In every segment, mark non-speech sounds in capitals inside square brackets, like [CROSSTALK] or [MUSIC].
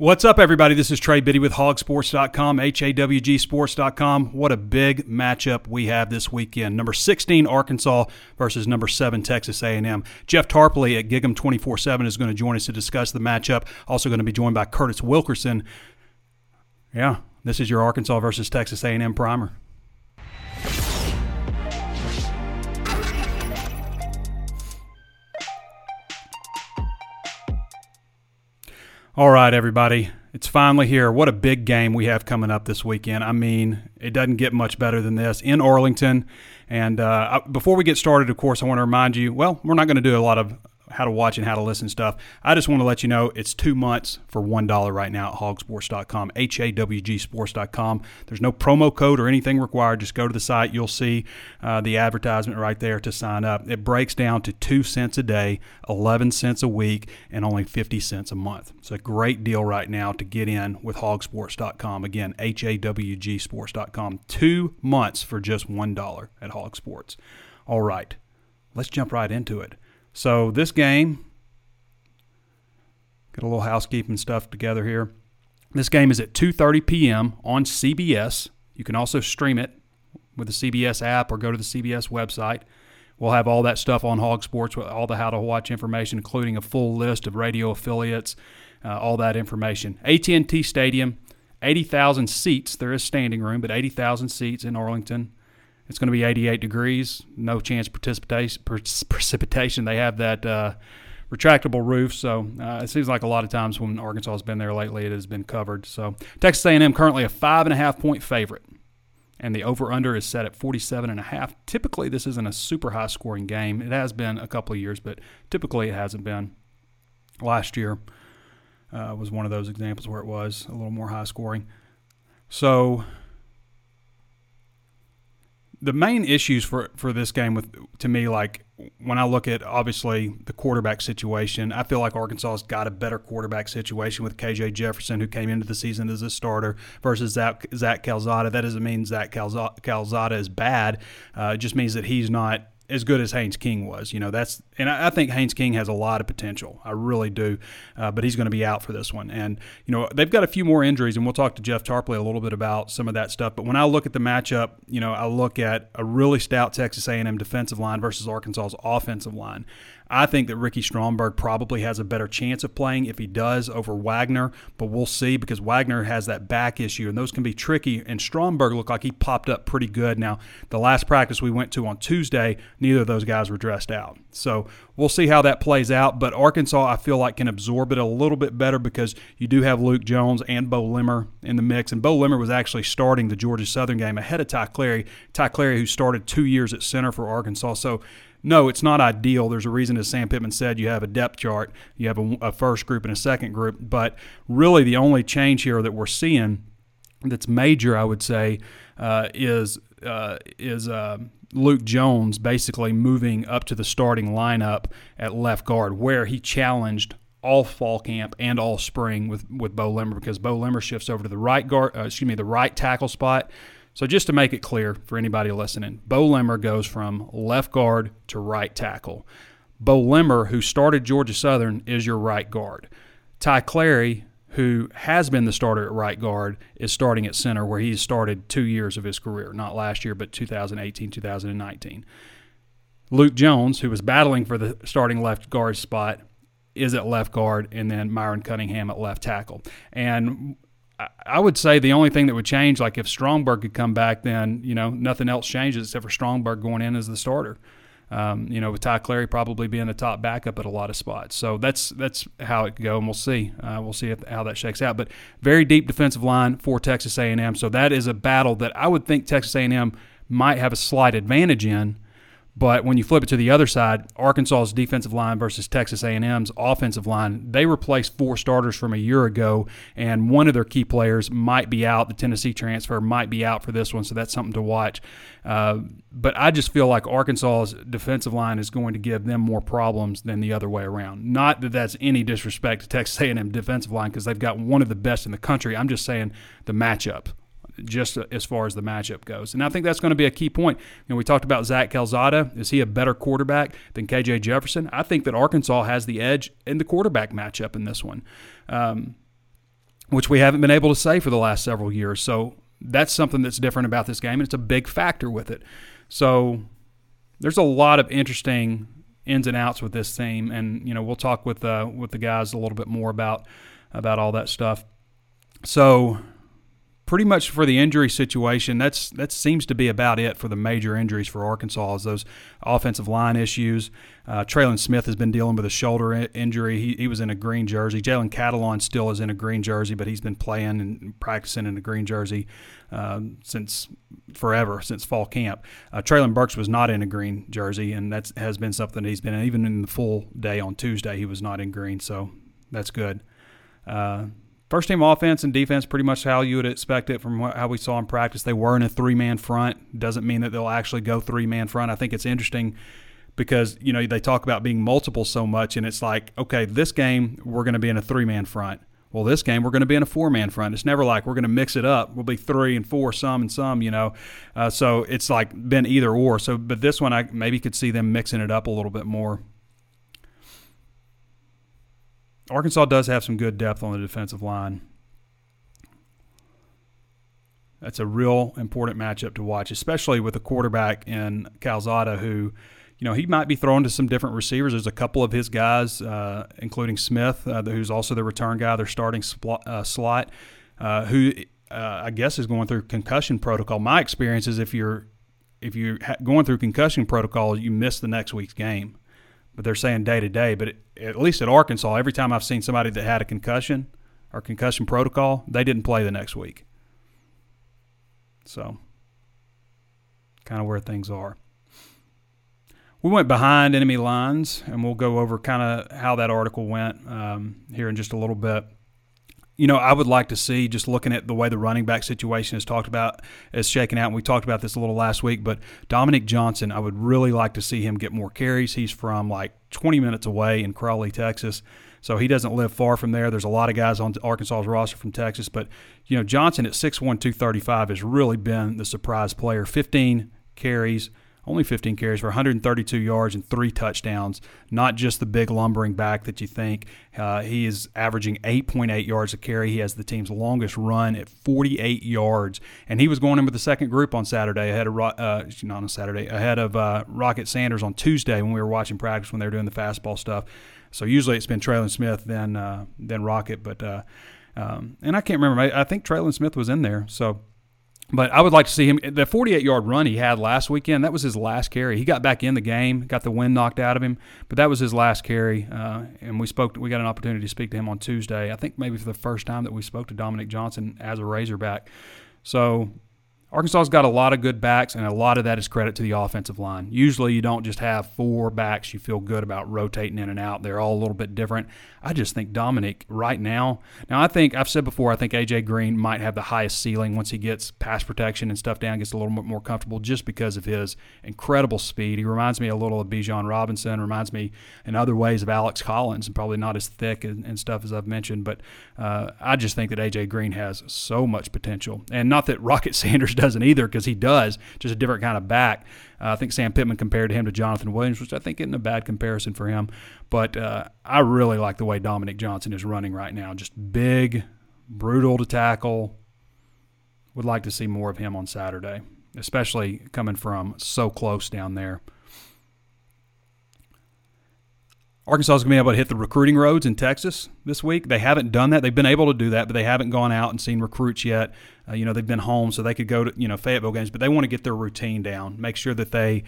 What's up, everybody? This is Trey Biddy with hogsports.com, HAWGsports.com. What a big matchup we have this weekend. Number 16, Arkansas versus number 7, Texas A&M. Jeff Tarpley at Gig'em 24-7 is going to join us to discuss the matchup. Also going to be joined by Curtis Wilkerson. Yeah, this is your Arkansas versus Texas A&M primer. All right, everybody. It's finally here. What a big game we have coming up this weekend. I mean, it doesn't get much better than this in Arlington. And uh, before we get started, of course, I want to remind you well, we're not going to do a lot of how to watch and how to listen stuff. I just want to let you know it's two months for $1 right now at hawgsports.com, H A W G sports.com. There's no promo code or anything required. Just go to the site. You'll see uh, the advertisement right there to sign up. It breaks down to two cents a day, 11 cents a week, and only 50 cents a month. It's a great deal right now to get in with hawgsports.com. Again, H A W G sports.com. Two months for just $1 at Hog Sports. All right, let's jump right into it. So this game, get a little housekeeping stuff together here. This game is at 2:30 p.m. on CBS. You can also stream it with the CBS app or go to the CBS website. We'll have all that stuff on Hog Sports with all the how to watch information, including a full list of radio affiliates, uh, all that information. AT&T Stadium, 80,000 seats. There is standing room, but 80,000 seats in Arlington. It's going to be 88 degrees. No chance precipitation. precipitation. They have that uh, retractable roof, so uh, it seems like a lot of times when Arkansas has been there lately, it has been covered. So Texas A&M currently a five and a half point favorite, and the over/under is set at 47 and a half. Typically, this isn't a super high scoring game. It has been a couple of years, but typically it hasn't been. Last year uh, was one of those examples where it was a little more high scoring. So the main issues for for this game with to me like when I look at obviously the quarterback situation, I feel like Arkansas's got a better quarterback situation with KJ Jefferson, who came into the season as a starter, versus Zach, Zach Calzada. That doesn't mean Zach Calzada is bad. Uh, it just means that he's not as good as Haynes King was. You know, that's and I, I think Haynes King has a lot of potential. I really do, uh, but he's going to be out for this one. And you know, they've got a few more injuries, and we'll talk to Jeff Tarpley a little bit about some of that stuff. But when I look at the matchup, you know, I look at a really stout Texas A&M defensive line versus Arkansas's offensive line. I think that Ricky Stromberg probably has a better chance of playing if he does over Wagner, but we'll see because Wagner has that back issue, and those can be tricky. And Stromberg looked like he popped up pretty good. Now, the last practice we went to on Tuesday, neither of those guys were dressed out. So we'll see how that plays out. But Arkansas, I feel like, can absorb it a little bit better because you do have Luke Jones and Beaux Limmer in the mix. And Beaux Limmer was actually starting the Georgia Southern game ahead of Ty Clary. Ty Clary, who started two years at center for Arkansas. So no, it's not ideal. There's a reason, as Sam Pittman said, you have a depth chart, you have a, a, first group and a second group. But really, the only change here that we're seeing that's major, I would say, uh, is uh, is uh, Luke Jones basically moving up to the starting lineup at left guard, where he challenged all fall camp and all spring with with Beaux Limmer because Beaux Limmer shifts over to the right guard, uh, excuse me, the right tackle spot so just to make it clear for anybody listening, Beaux Limmer goes from left guard to right tackle. Beaux Limmer, who started Georgia Southern, is your right guard. Ty Clary, who has been the starter at right guard, is starting at center, where he started two years of his career, not last year, but 2018, 2019. Luke Jones, who was battling for the starting left guard spot, is at left guard, and then Myron Cunningham at left tackle. And I would say the only thing that would change, like if Stromberg could come back, then you know nothing else changes except for Stromberg going in as the starter. Um, you know, with Ty Clary probably being the top backup at a lot of spots. So that's that's how it could go, and we'll see. Uh, we'll see if, how that shakes out. But very deep defensive line for Texas A&M. So that is a battle that I would think Texas A&M might have a slight advantage in. But when you flip it to the other side, Arkansas's defensive line versus Texas A&M's offensive line, they replaced four starters from a year ago, and one of their key players might be out. The Tennessee transfer might be out for this one, so that's something to watch. Uh, but I just feel like Arkansas's defensive line is going to give them more problems than the other way around. Not that that's any disrespect to Texas A&M defensive line because they've got one of the best in the country. I'm just saying the matchup just as far as the matchup goes. And I think that's going to be a key point. You know, we talked about Zach Calzada. Is he a better quarterback than KJ Jefferson? I think that Arkansas has the edge in the quarterback matchup in this one, um, which we haven't been able to say for the last several years. So that's something that's different about this game, and it's a big factor with it. So there's a lot of interesting ins and outs with this team, and you know we'll talk with uh, with the guys a little bit more about about all that stuff. So pretty much for the injury situation, that's that seems to be about it for the major injuries for Arkansas. Is those offensive line issues. Uh, Trelon Smith has been dealing with a shoulder injury. He, he was in a green jersey. Jalen Catalon still is in a green jersey, but he's been playing and practicing in a green jersey um, since forever, since fall camp. Uh, Treylon Burks was not in a green jersey, and that has been something he's been even in the full day on Tuesday. He was not in green, so that's good. Uh, First team offense and defense, pretty much how you would expect it from how we saw in practice. They were in a three man front. Doesn't mean that they'll actually go three man front. I think it's interesting because you know they talk about being multiple so much, and it's like, okay, this game we're going to be in a three man front. Well, this game we're going to be in a four man front. It's never like we're going to mix it up. We'll be three and four, some and some, you know. Uh, so it's like been either or. So, but this one I maybe could see them mixing it up a little bit more. Arkansas does have some good depth on the defensive line. That's a real important matchup to watch, especially with a quarterback in Calzada who, you know, he might be thrown to some different receivers. There's a couple of his guys, uh, including Smith, uh, who's also the return guy, their starting spl- uh, slot, uh, who uh, I guess is going through concussion protocol. My experience is if you're if you're going through concussion protocol, you miss the next week's game but they're saying day to day. But at least at Arkansas, every time I've seen somebody that had a concussion or concussion protocol, they didn't play the next week. So, kind of where things are. We went behind enemy lines, and we'll go over kind of how that article went um, here in just a little bit you know, I would like to see just looking at the way the running back situation is talked about is shaken out. And we talked about this a little last week, but Dominic Johnson, I would really like to see him get more carries. He's from like 20 minutes away in Crowley, Texas. So he doesn't live far from there. There's a lot of guys on Arkansas's roster from Texas, but you know Johnson at 6'1", 235 has really been the surprise player. 15 carries, only 15 carries for 132 yards and three touchdowns. Not just the big lumbering back that you think. Uh, he is averaging 8.8 yards a carry. He has the team's longest run at 48 yards, and he was going in with the second group on Saturday ahead of uh, not on Saturday ahead of uh, Rocket Sanders on Tuesday when we were watching practice when they were doing the fastball stuff. So usually it's been Trelon Smith then uh, then Rocket, but uh, um, and I can't remember. I, I think Trelon Smith was in there, so but I would like to see him. The 48 yard run he had last weekend, that was his last carry. He got back in the game, got the wind knocked out of him, but that was his last carry. Uh, and we spoke, we got an opportunity to speak to him on Tuesday. I think maybe for the first time that we spoke to Dominic Johnson as a Razorback. So Arkansas's got a lot of good backs, and a lot of that is credit to the offensive line. Usually, you don't just have four backs you feel good about rotating in and out. They're all a little bit different. I just think Dominic right now. Now, I think I've said before. I think AJ Green might have the highest ceiling once he gets pass protection and stuff down, gets a little bit more comfortable, just because of his incredible speed. He reminds me a little of Bijan Robinson. Reminds me in other ways of Alex Collins, and probably not as thick and, and stuff as I've mentioned. But uh, I just think that AJ Green has so much potential, and not that Rocket [LAUGHS] Sanders doesn't either, because he does, just a different kind of back. Uh, I think Sam Pittman compared him to Jonathan Williams, which I think isn't a bad comparison for him. But uh, I really like the way Dominic Johnson is running right now. Just big, brutal to tackle. Would like to see more of him on Saturday, especially coming from so close down there. Arkansas is going to be able to hit the recruiting roads in Texas this week. They haven't done that. They've been able to do that, but they haven't gone out and seen recruits yet. Uh, you know, they've been home, so they could go to you know Fayetteville games, but they want to get their routine down, make sure that they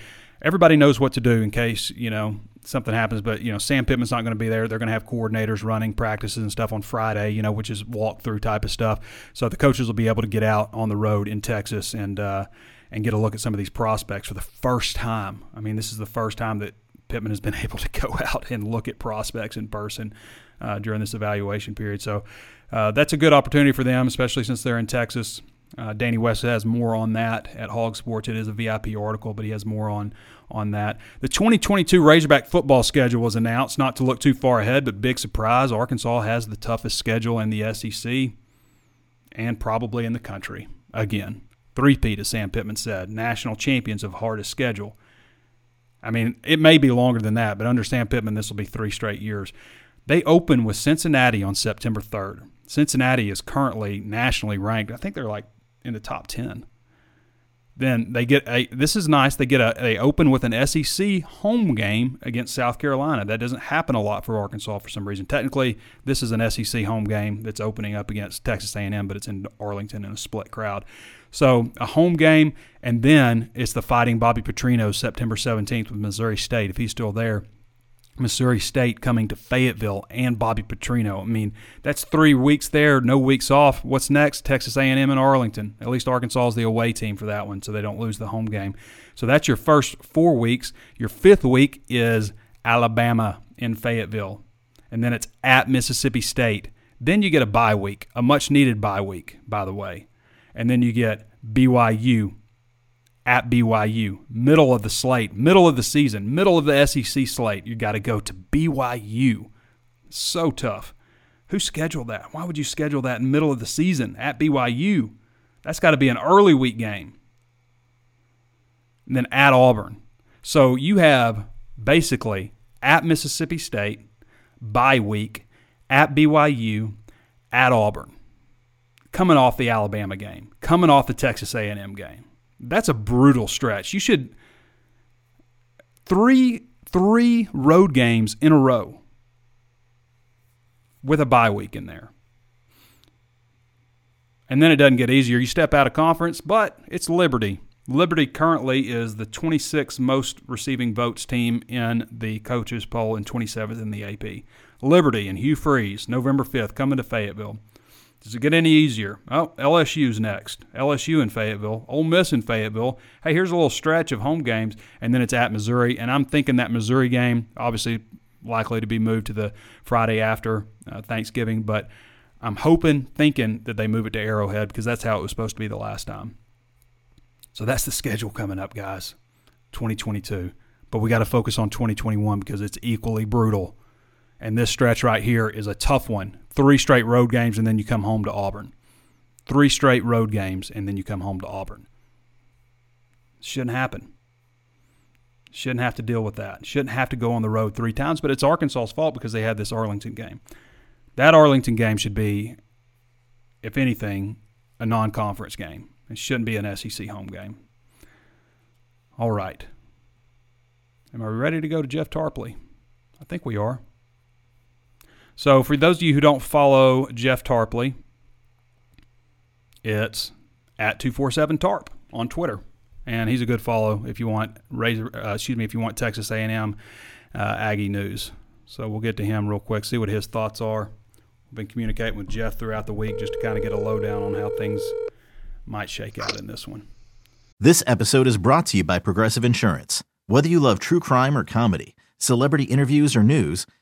everybody knows what to do in case you know something happens. But you know, Sam Pittman's not going to be there. They're going to have coordinators running practices and stuff on Friday. You know, which is walkthrough type of stuff. So the coaches will be able to get out on the road in Texas and. Uh, and get a look at some of these prospects for the first time. I mean, this is the first time that Pittman has been [LAUGHS] able to go out and look at prospects in person uh, during this evaluation period. So uh, that's a good opportunity for them, especially since they're in Texas. Uh, Danny West has more on that at Hog Sports. It is a VIP article, but he has more on on that. The 2022 Razorback football schedule was announced. Not to look too far ahead, but big surprise: Arkansas has the toughest schedule in the SEC and probably in the country. Again, three-peat, as Sam Pittman said, national champions of hardest schedule. I mean, it may be longer than that, but under Sam Pittman, this will be three straight years. They open with Cincinnati on September 3rd. Cincinnati is currently nationally ranked. I think they're like in the top 10. Then they get a this is nice. They get a they open with an SEC home game against South Carolina. That doesn't happen a lot for Arkansas for some reason. Technically, this is an SEC home game that's opening up against Texas A&M, but it's in Arlington in a split crowd. So a home game, and then it's the Fighting Bobby Petrino September 17th with Missouri State if he's still there. Missouri State coming to Fayetteville and Bobby Petrino. I mean, that's three weeks there, no weeks off. What's next? Texas A&M and Arlington. At least Arkansas is the away team for that one, so they don't lose the home game. So that's your first four weeks. Your fifth week is Alabama in Fayetteville, and then it's at Mississippi State. Then you get a bye week, a much needed bye week, by the way, and then you get BYU at BYU, middle of the slate, middle of the season, middle of the SEC slate. You got to go to BYU. So tough. Who scheduled that? Why would you schedule that in middle of the season at BYU? That's got to be an early week game. And then at Auburn. So you have basically at Mississippi State, bye week, at BYU, at Auburn. Coming off the Alabama game, coming off the Texas A&M game that's a brutal stretch. You should three three road games in a row with a bye week in there. And then it doesn't get easier. You step out of conference, but it's Liberty. Liberty currently is the 26th most receiving votes team in the coaches poll and 27th in the AP. Liberty and Hugh Freeze, November 5th, coming to Fayetteville. Does it get any easier? Oh, LSU's next. LSU in Fayetteville. Ole Miss in Fayetteville. Hey, here's a little stretch of home games, and then it's at Missouri. And I'm thinking that Missouri game, obviously likely to be moved to the Friday after uh, Thanksgiving, but I'm hoping, thinking that they move it to Arrowhead because that's how it was supposed to be the last time. So that's the schedule coming up, guys. 2022. But we got to focus on 2021 because it's equally brutal. And this stretch right here is a tough one three straight road games, and then you come home to Auburn. Three straight road games, and then you come home to Auburn. Shouldn't happen. Shouldn't have to deal with that. Shouldn't have to go on the road three times, but it's Arkansas's fault because they had this Arlington game. That Arlington game should be, if anything, a non conference game. It shouldn't be an SEC home game. All right. Am I ready to go to Jeff Tarpley? I think we are. So, for those of you who don't follow Jeff Tarpley, it's at 247 Tarp on Twitter. And he's a good follow if you want Razor, uh, excuse me, if you want Texas A&M uh, Aggie news. So we'll get to him real quick, see what his thoughts are. We've been communicating with Jeff throughout the week just to kind of get a lowdown on how things might shake out in this one. This episode is brought to you by Progressive Insurance. Whether you love true crime or comedy, celebrity interviews or news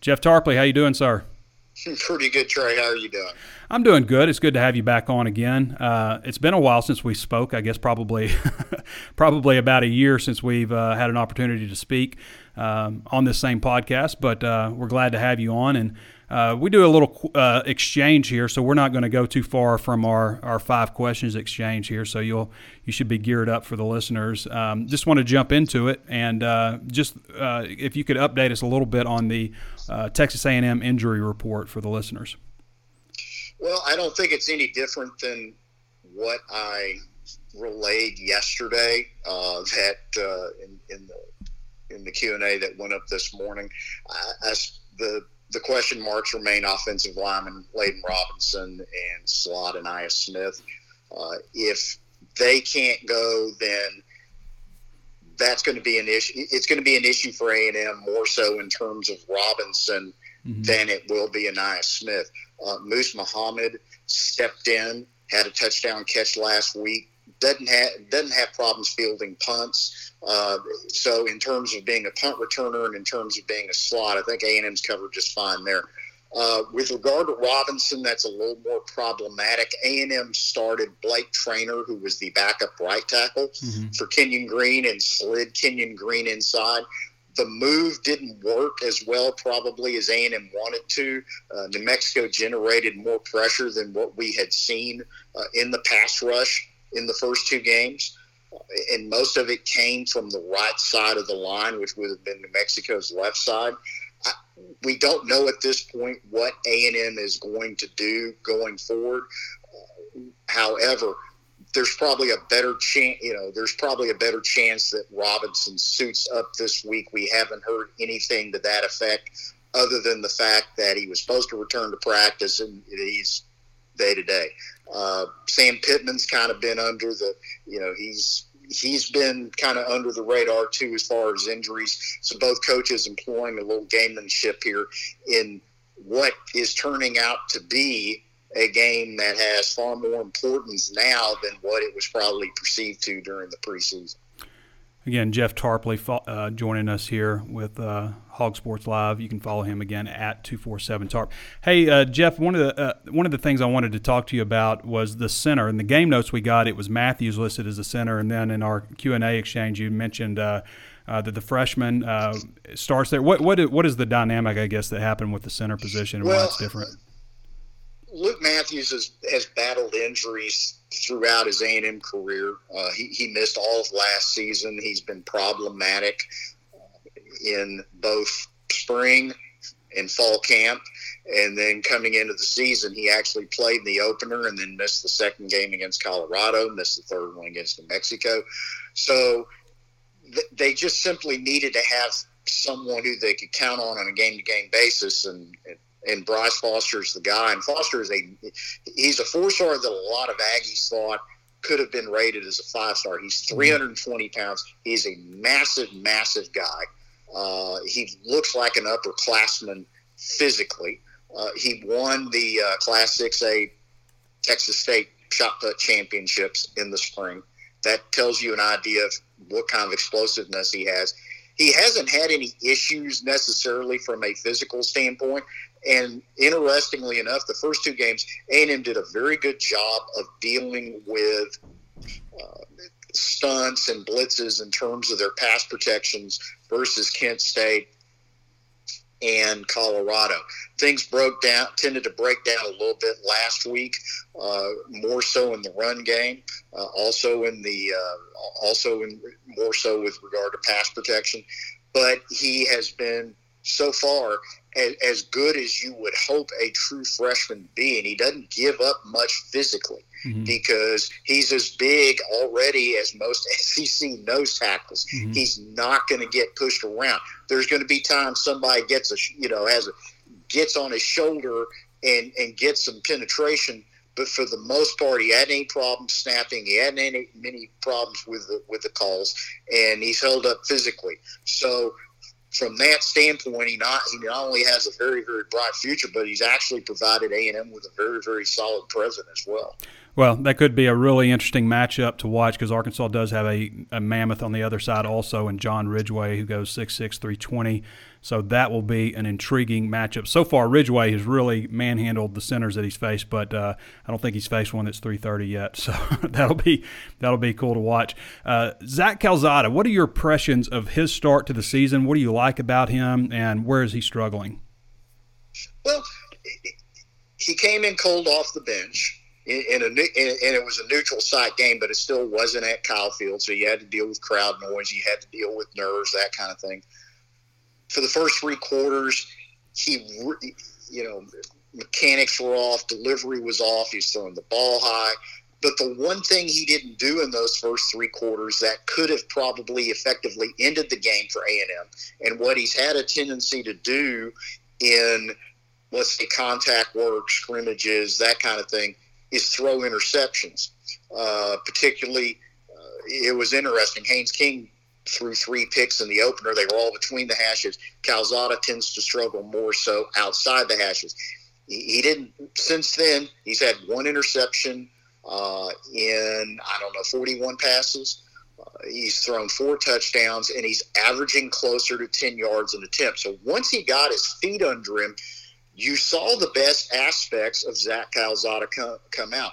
Jeff Tarpley, how you doing, sir? [LAUGHS] Pretty good, Trey. How are you doing? I'm doing good. It's good to have you back on again. Uh, it's been a while since we spoke. I guess probably, [LAUGHS] probably about a year since we've uh, had an opportunity to speak um, on this same podcast. But uh, we're glad to have you on, and uh, we do a little uh, exchange here, so we're not going to go too far from our, our five questions exchange here. So you'll you should be geared up for the listeners. Um, just want to jump into it, and uh, just uh, if you could update us a little bit on the uh, Texas A&M injury report for the listeners. Well, I don't think it's any different than what I relayed yesterday. Uh, that in, in the in the Q and A that went up this morning, as the the question marks remain offensive lineman Layden Robinson and slot Ainias Smith. Uh, if they can't go, then that's going to be an issue. It's going to be an issue for A and M more so in terms of Robinson mm-hmm. than it will be Ainias Smith. Uh, Moose Muhammad stepped in, had a touchdown catch last week. Doesn't have doesn't have problems fielding punts. Uh, so in terms of being a punt returner and in terms of being a slot, I think A&M's covered just fine there. Uh, with regard to Robinson, that's a little more problematic. A&M started Blake Trainer, who was the backup right tackle mm-hmm. for Kenyon Green, and slid Kenyon Green inside. The move didn't work as well, probably as A&M wanted to. Uh, New Mexico generated more pressure than what we had seen uh, in the pass rush in the first two games and most of it came from the right side of the line, which would have been New Mexico's left side. I, we don't know at this point what A and M is going to do going forward. however, there's probably a better chance. You know, there's probably a better chance that Robinson suits up this week. We haven't heard anything to that effect, other than the fact that he was supposed to return to practice and he's day to day. Uh, Sam Pittman's kind of been under the, you know, he's he's been kind of under the radar too as far as injuries. So both coaches employing a little gamemanship here in what is turning out to be a game that has far more importance now than what it was probably perceived to during the preseason. Again, Jeff Tarpley uh, joining us here with uh, Hog Sports Live. You can follow him again at two four seven Tarp. Hey, uh, Jeff, one of the uh, one of the things I wanted to talk to you about was the center. In the game notes we got, it was Matthews listed as the center, and then in our Q and A exchange, you mentioned uh, uh, that the freshman starts there. What what is, what is the dynamic, I guess, that happened with the center position and well, why it's different? Luke Matthews has, has battled injuries throughout his A&M career. Uh, he, he missed all of last season. He's been problematic in both spring and fall camp. And then coming into the season, he actually played in the opener and then missed the second game against Colorado, missed the third one against New Mexico. So th- they just simply needed to have someone who they could count on on a game to game basis. And, and and Bryce Foster's the guy. And Foster is a he's a four star that a lot of Aggies thought could have been rated as a five star. He's 320 pounds. He's a massive, massive guy. Uh, he looks like an upperclassman physically. Uh, he won the uh, Class 6A Texas State shot put championships in the spring. That tells you an idea of what kind of explosiveness he has. He hasn't had any issues necessarily from a physical standpoint. And interestingly enough, the first two games, A&M did a very good job of dealing with uh, stunts and blitzes in terms of their pass protections versus Kent State and Colorado. Things broke down, tended to break down a little bit last week, uh, more so in the run game, uh, also in the uh, also in more so with regard to pass protection. But he has been so far as, as good as you would hope a true freshman be, and he doesn't give up much physically mm-hmm. because he's as big already as most [LAUGHS] SEC nose tackles. Mm-hmm. He's not going to get pushed around. There's going to be times somebody gets a you know has a gets on his shoulder and and gets some penetration. But for the most part, he had any problems snapping. He had any many problems with the with the calls, and he's held up physically. So from that standpoint, he not he not only has a very very bright future, but he's actually provided A and M with a very very solid present as well. Well, that could be a really interesting matchup to watch because Arkansas does have a, a mammoth on the other side also, in John Ridgeway, who goes 6'6", 320. So that will be an intriguing matchup. So far, Ridgeway has really manhandled the centers that he's faced, but uh, I don't think he's faced one that's 330 yet. [LAUGHS] So that'll be that'll be cool to watch. Uh, Zach Calzada, what are your impressions of his start to the season? What do you like about him, and where is he struggling? Well, he came in cold off the bench in, a and it was a neutral site game, but it still wasn't at Kyle Field, so you had to deal with crowd noise, you had to deal with nerves, that kind of thing. For the first three quarters, he, you know, mechanics were off, delivery was off, he's throwing the ball high. But the one thing he didn't do in those first three quarters that could have probably effectively ended the game for A&M, and what he's had a tendency to do in let's say contact work, scrimmages, that kind of thing, is throw interceptions. Uh, particularly, uh, it was interesting. Haynes King threw three picks in the opener. They were all between the hashes. Calzada tends to struggle more so outside the hashes. He, he didn't. Since then, he's had one interception uh, in I don't know 41 passes. Uh, he's thrown four touchdowns and he's averaging closer to 10 yards an attempt. So once he got his feet under him, you saw the best aspects of Zach Calzada come, come out.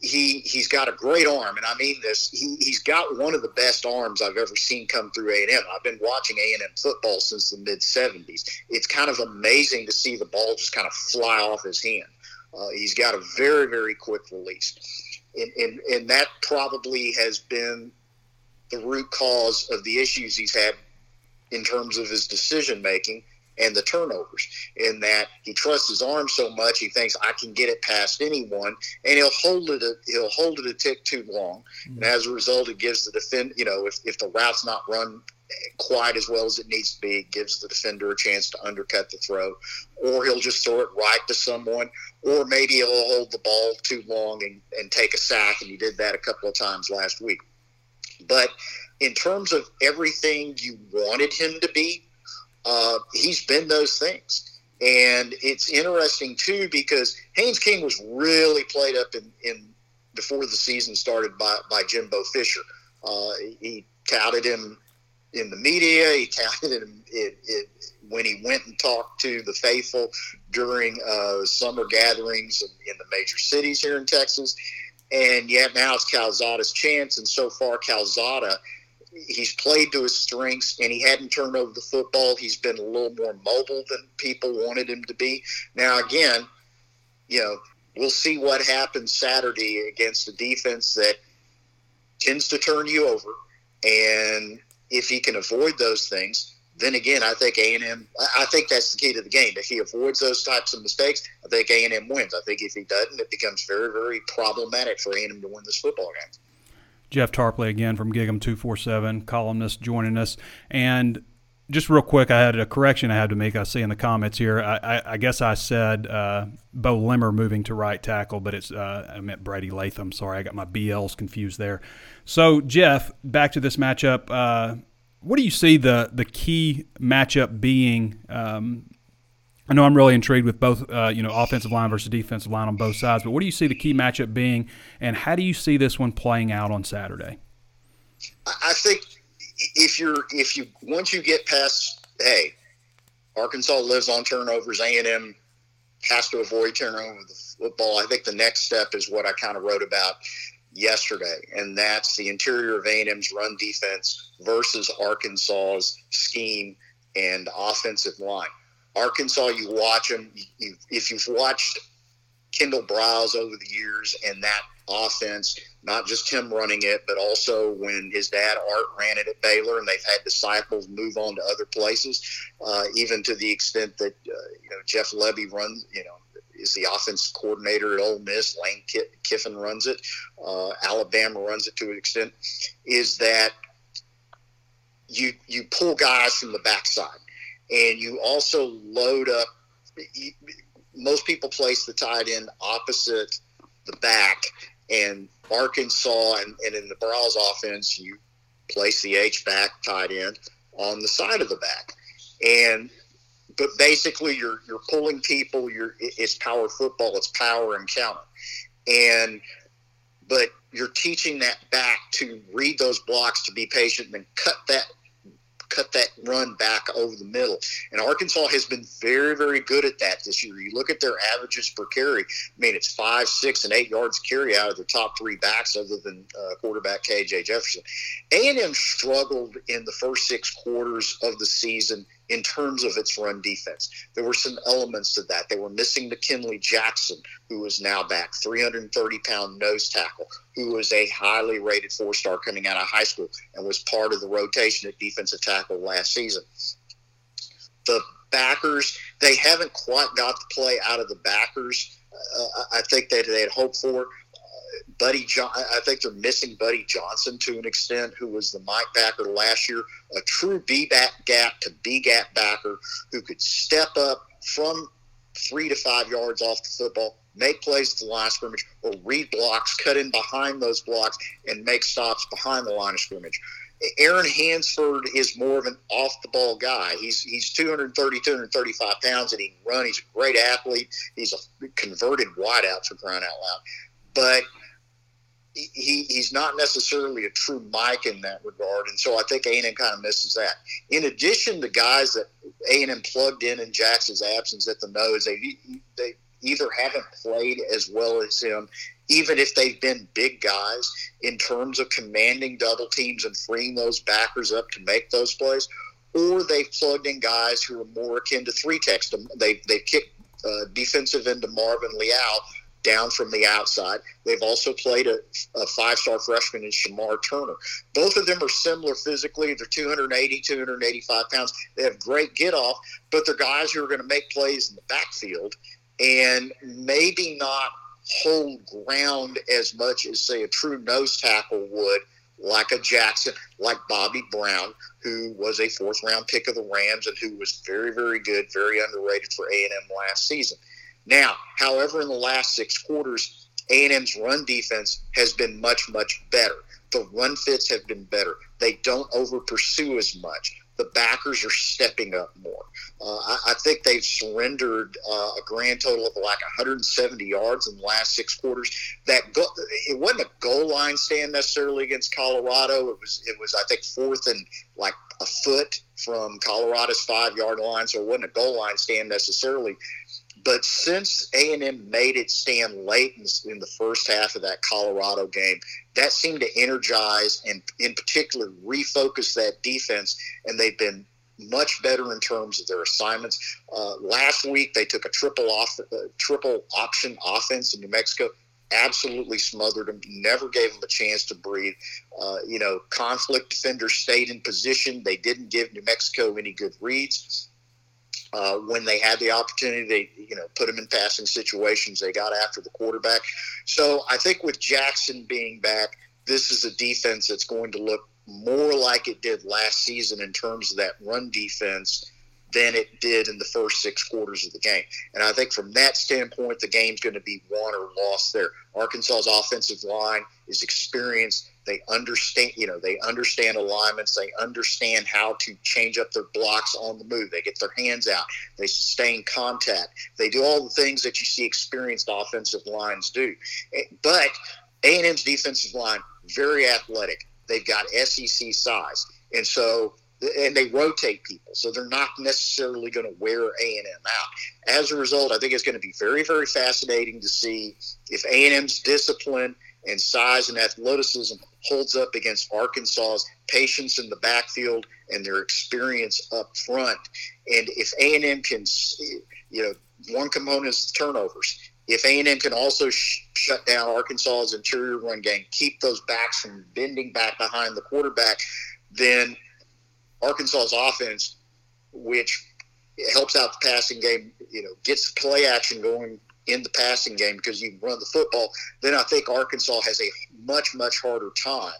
He he's got a great arm, and I mean this. He he's got one of the best arms I've ever seen come through A and. I've been watching A and M football since the mid '70s. It's kind of amazing to see the ball just kind of fly off his hand. Uh, he's got a very very quick release, and, and and that probably has been the root cause of the issues he's had in terms of his decision making and the turnovers in that he trusts his arm so much he thinks I can get it past anyone and he'll hold it a, he'll hold it a tick too long. Mm-hmm. and as a result it gives the defend you know if, if the route's not run quite as well as it needs to be it gives the defender a chance to undercut the throw. Or he'll just throw it right to someone or maybe he'll hold the ball too long and, and take a sack and he did that a couple of times last week. But in terms of everything you wanted him to be uh, he's been those things. And it's interesting too because Haynes King was really played up in, in before the season started by, by Jimbo Fisher. Uh, he touted him in the media. He touted him when he went and talked to the faithful during uh, summer gatherings in, in, the major cities here in Texas. And yet now it's Calzada's chance. And so far, Calzada he's played to his strengths and he hadn't turned over the football. He's been a little more mobile than people wanted him to be. Now, again, you know, we'll see what happens Saturday against a defense that tends to turn you over. And if he can avoid those things, then again, I think A and M. I think that's the key to the game. If he avoids those types of mistakes, I think A and M wins. I think if he doesn't, it becomes very, very problematic for A and M to win this football game. Jeff Tarpley again from Gig'em 247, columnist joining us. And just real quick, I had a correction I had to make. I see in the comments here. I, I, I guess I said uh, Beaux Limmer moving to right tackle, but it's uh, I meant Brady Latham. Sorry, I got my BLs confused there. So Jeff, back to this matchup. Uh, what do you see the the key matchup being um, I know I'm really intrigued with both, uh, you know, offensive line versus defensive line on both sides. But what do you see the key matchup being, and how do you see this one playing out on Saturday? I think if you're if you once you get past, hey, Arkansas lives on turnovers. A and M has to avoid turnover the football. I think the next step is what I kind of wrote about yesterday, and that's the interior of A&M's run defense versus Arkansas's scheme and offensive line. Arkansas, you watch them. You, if you've watched Kendal Briles over the years and that offense, not just him running it, but also when his dad Art ran it at Baylor, and they've had disciples move on to other places, uh, even to the extent that uh, you know Jeff Lebby runs, you know, is the offense coordinator at Ole Miss. Lane Kiffin runs it. Uh, Alabama runs it to an extent. Is that you you pull guys from the backside and you also load up. Most people place the tight end opposite the back, and Arkansas and, and in the Briles offense, you place the H back tight end on the side of the back, and but basically you're you're pulling people. You're it's power football. It's power and counter, and but you're teaching that back to read those blocks to be patient and then cut that cut that run back over the middle. And Arkansas has been very, very good at that this year. You look at their averages per carry. I mean, it's five, six, and eight yards carry out of their top three backs, other than uh, quarterback KJ Jefferson. A&M struggled in the first six quarters of the season in terms of its run defense. There were some elements to that. They were missing McKinley Jackson, who is now back, 330 pound nose tackle, who was a highly rated four star coming out of high school and was part of the rotation at defensive tackle last season. The backers, they haven't quite got the play out of the backers. Uh, I think that they had hoped for. Buddy John, I think they're missing Buddy Johnson to an extent, who was the Mike backer last year, a true B back gap to B gap backer who could step up from three to five yards off the football, make plays at the line of scrimmage, or read blocks, cut in behind those blocks, and make stops behind the line of scrimmage. Aaron Hansford is more of an off the ball guy. He's he's 230, 235 pounds, and he can run. He's a great athlete. He's a converted wideout for crying out loud. But he, he's not necessarily a true Mike in that regard, and so I think A and M kind of misses that. In addition, the guys that A and M plugged in in Jackson's absence at the nose, they they either haven't played as well as him, even if they've been big guys in terms of commanding double teams and freeing those backers up to make those plays, or they've plugged in guys who are more akin to three techs. They they kicked uh, defensive end Marvin Leal down from the outside. They've also played a, a five star freshman in Shemar Turner. Both of them are similar physically. They're 280, 285 pounds. They have great get off, but they're guys who are going to make plays in the backfield and maybe not hold ground as much as, say, a true nose tackle would like a Jackson, like Bobby Brown, who was a fourth round pick of the Rams and who was very, very good, very underrated for A&M last season. Now, however, in the last six quarters, A&M's run defense has been much, much better. The run fits have been better. They don't over pursue as much. The backers are stepping up more. Uh, I, I, think they've surrendered uh, a grand total of like 170 yards in the last six quarters. That go, it wasn't a goal line stand necessarily against Colorado. It was it was I think fourth and like a foot from Colorado's five yard line, so it wasn't a goal line stand necessarily. But since A and M made it stand late in, in, the first half of that Colorado game, that seemed to energize and, in particular, refocus that defense, and they've been much better in terms of their assignments. Uh, last week, they took a triple off, uh, triple option offense in New Mexico. Absolutely smothered them. Never gave them a chance to breathe. Uh, you know, conflict defenders stayed in position. They didn't give New Mexico any good reads uh, when they had the opportunity, they you know put them in passing situations. They got after the quarterback. So I think with Jackson being back, this is a defense that's going to look more like it did last season in terms of that run defense than it did in the first six quarters of the game. And I think from that standpoint, the game's going to be won or lost there. Arkansas's offensive line is experienced. They understand, you know, they understand alignments. They understand how to change up their blocks on the move. They get their hands out. They sustain contact. They do all the things that you see experienced offensive lines do. Eh, but A&M's defensive line very athletic. They've got SEC size, and so and they rotate people, so they're not necessarily going to wear A and M out. As a result, I think it's going to be very, very fascinating to see if A and M's discipline and size and athleticism holds up against Arkansas's patience in the backfield and their experience up front. And if A and M can, you know, one component is turnovers. If A and M can also sh- shut down Arkansas's interior run game, keep those backs from bending back behind the quarterback, then Arkansas's offense, which helps out the passing game, you know, gets play action going in the passing game because you run the football, then I think Arkansas has a much, much harder time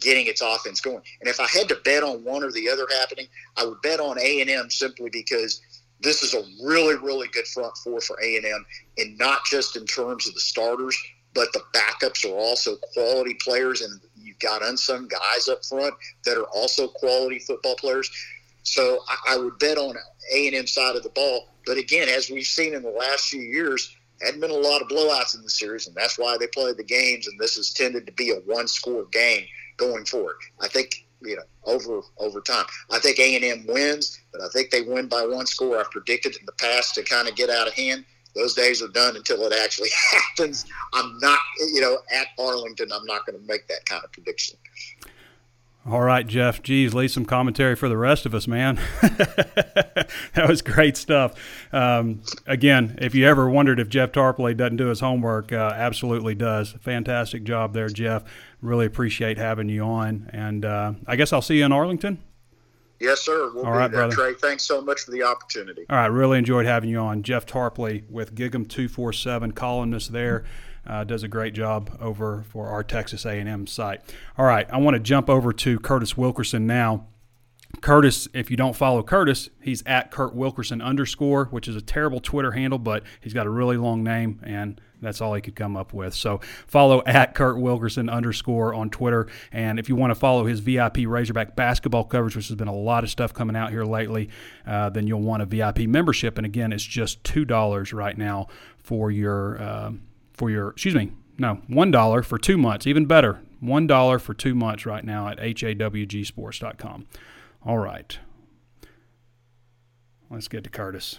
getting its offense going. And if I had to bet on one or the other happening, I would bet on A&M simply because this is a really, really good front four for A&M, and not just in terms of the starters, but the backups are also quality players, and you've got unsung guys up front that are also quality football players. So I, I would bet on A and M side of the ball. But again, as we've seen in the last few years, hadn't been a lot of blowouts in the series, and that's why they play the games. And this has tended to be a one-score game going forward. I think you know over over time. I think A and M wins, but I think they win by one score. I've predicted in the past to kind of get out of hand. Those days are done until it actually [LAUGHS] happens. I'm not, you know, at Arlington. I'm not going to make that kind of prediction. All right, Jeff. Geez, leave some commentary for the rest of us, man. [LAUGHS] that was great stuff. Um, again, if you ever wondered if Jeff Tarpley doesn't do his homework, uh, absolutely does. Fantastic job there, Jeff. Really appreciate having you on. And uh, I guess I'll see you in Arlington. Yes, sir. We'll All right, there, brother. Trey. Thanks so much for the opportunity. All right, really enjoyed having you on. Jeff Tarpley with Gig'em 247, columnist there. Uh, does a great job over for our Texas A&M site. All right, I want to jump over to Curtis Wilkerson now. Curtis, if you don't follow Curtis, he's at Kurt Wilkerson underscore, which is a terrible Twitter handle, but he's got a really long name, and that's all he could come up with. So follow at Kurt Wilkerson underscore on Twitter. And if you want to follow his VIP Razorback basketball coverage, which has been a lot of stuff coming out here lately, uh, then you'll want a VIP membership. And again, it's just two dollars right now for your uh, for your excuse me, no one dollar for two months. Even better, one dollar for two months right now at hawgsports.com. All right. Let's get to Curtis.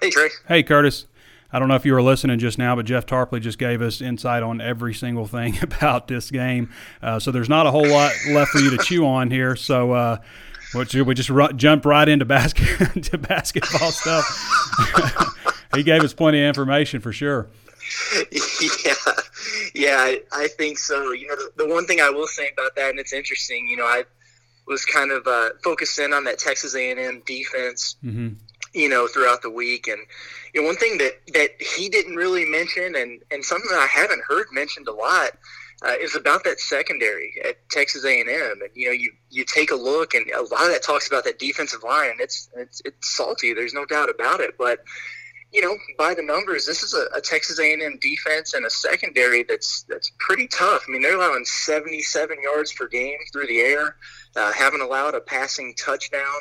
Hey, Trey. Hey, Curtis. I don't know if you were listening just now, but Jeff Tarpley just gave us insight on every single thing [LAUGHS] about this game. Uh, so there's not a whole lot left for you to chew on here. So uh, what, should we just ru- jump right into basket [LAUGHS] to basketball stuff? [LAUGHS] he gave us plenty of information for sure. yeah, yeah, I, I think so. You know, the, the one thing I will say about that, and it's interesting. You know, I was kind of uh, focused in on that Texas A&M defense. Mm-hmm. You know, throughout the week, and you know, one thing that that he didn't really mention, and and something that I haven't heard mentioned a lot. Uh, is about that secondary at Texas A&M, and you know you you take a look, and a lot of that talks about that defensive line, it's it's it's salty. There's no doubt about it, but you know, by the numbers, this is a, a Texas A&M defense and a secondary that's that's pretty tough. I mean, they're allowing 77 yards per game through the air, uh, haven't allowed a passing touchdown.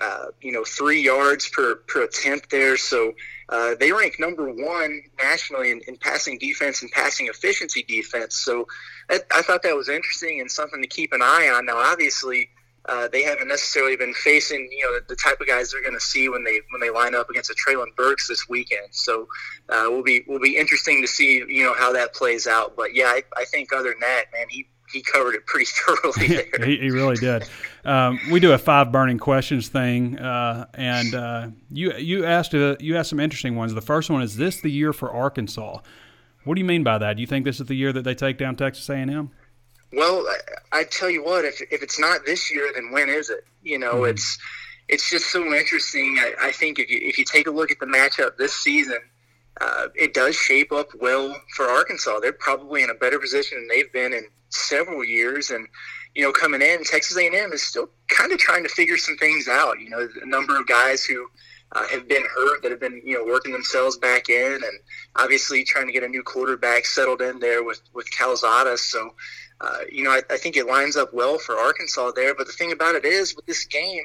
Uh, you know, three yards per per attempt there. So uh, they rank number one nationally in, in passing defense and passing efficiency defense. So I thought that was interesting and something to keep an eye on. Now, obviously uh, they haven't necessarily been facing you know the, the type of guys they're going to see when they when they line up against a Treylon Burks this weekend. So uh, will be will be interesting to see you know how that plays out. But yeah, I, I think other than that, man, he he covered it pretty [LAUGHS] thoroughly there. he, he really did. Um, we do a five burning questions thing, uh, and uh, you you asked uh, you asked some interesting ones. The first one is this the year for Arkansas? What do you mean by that? Do you think this is the year that they take down Texas A and M? Well, I, I tell you what, if if it's not this year, then when is it? You know, mm-hmm. it's it's just so interesting. I, I, think if you if you take a look at the matchup this season, uh, it does shape up well for Arkansas. They're probably in a better position than they've been in several years, and you know, coming in, Texas A&M is still kind of trying to figure some things out. You know, a number of guys who uh, have been hurt that have been you know working themselves back in, and obviously trying to get a new quarterback settled in there with with Calzada. So uh, you know, I, I, think it lines up well for Arkansas there. But the thing about it is, with this game,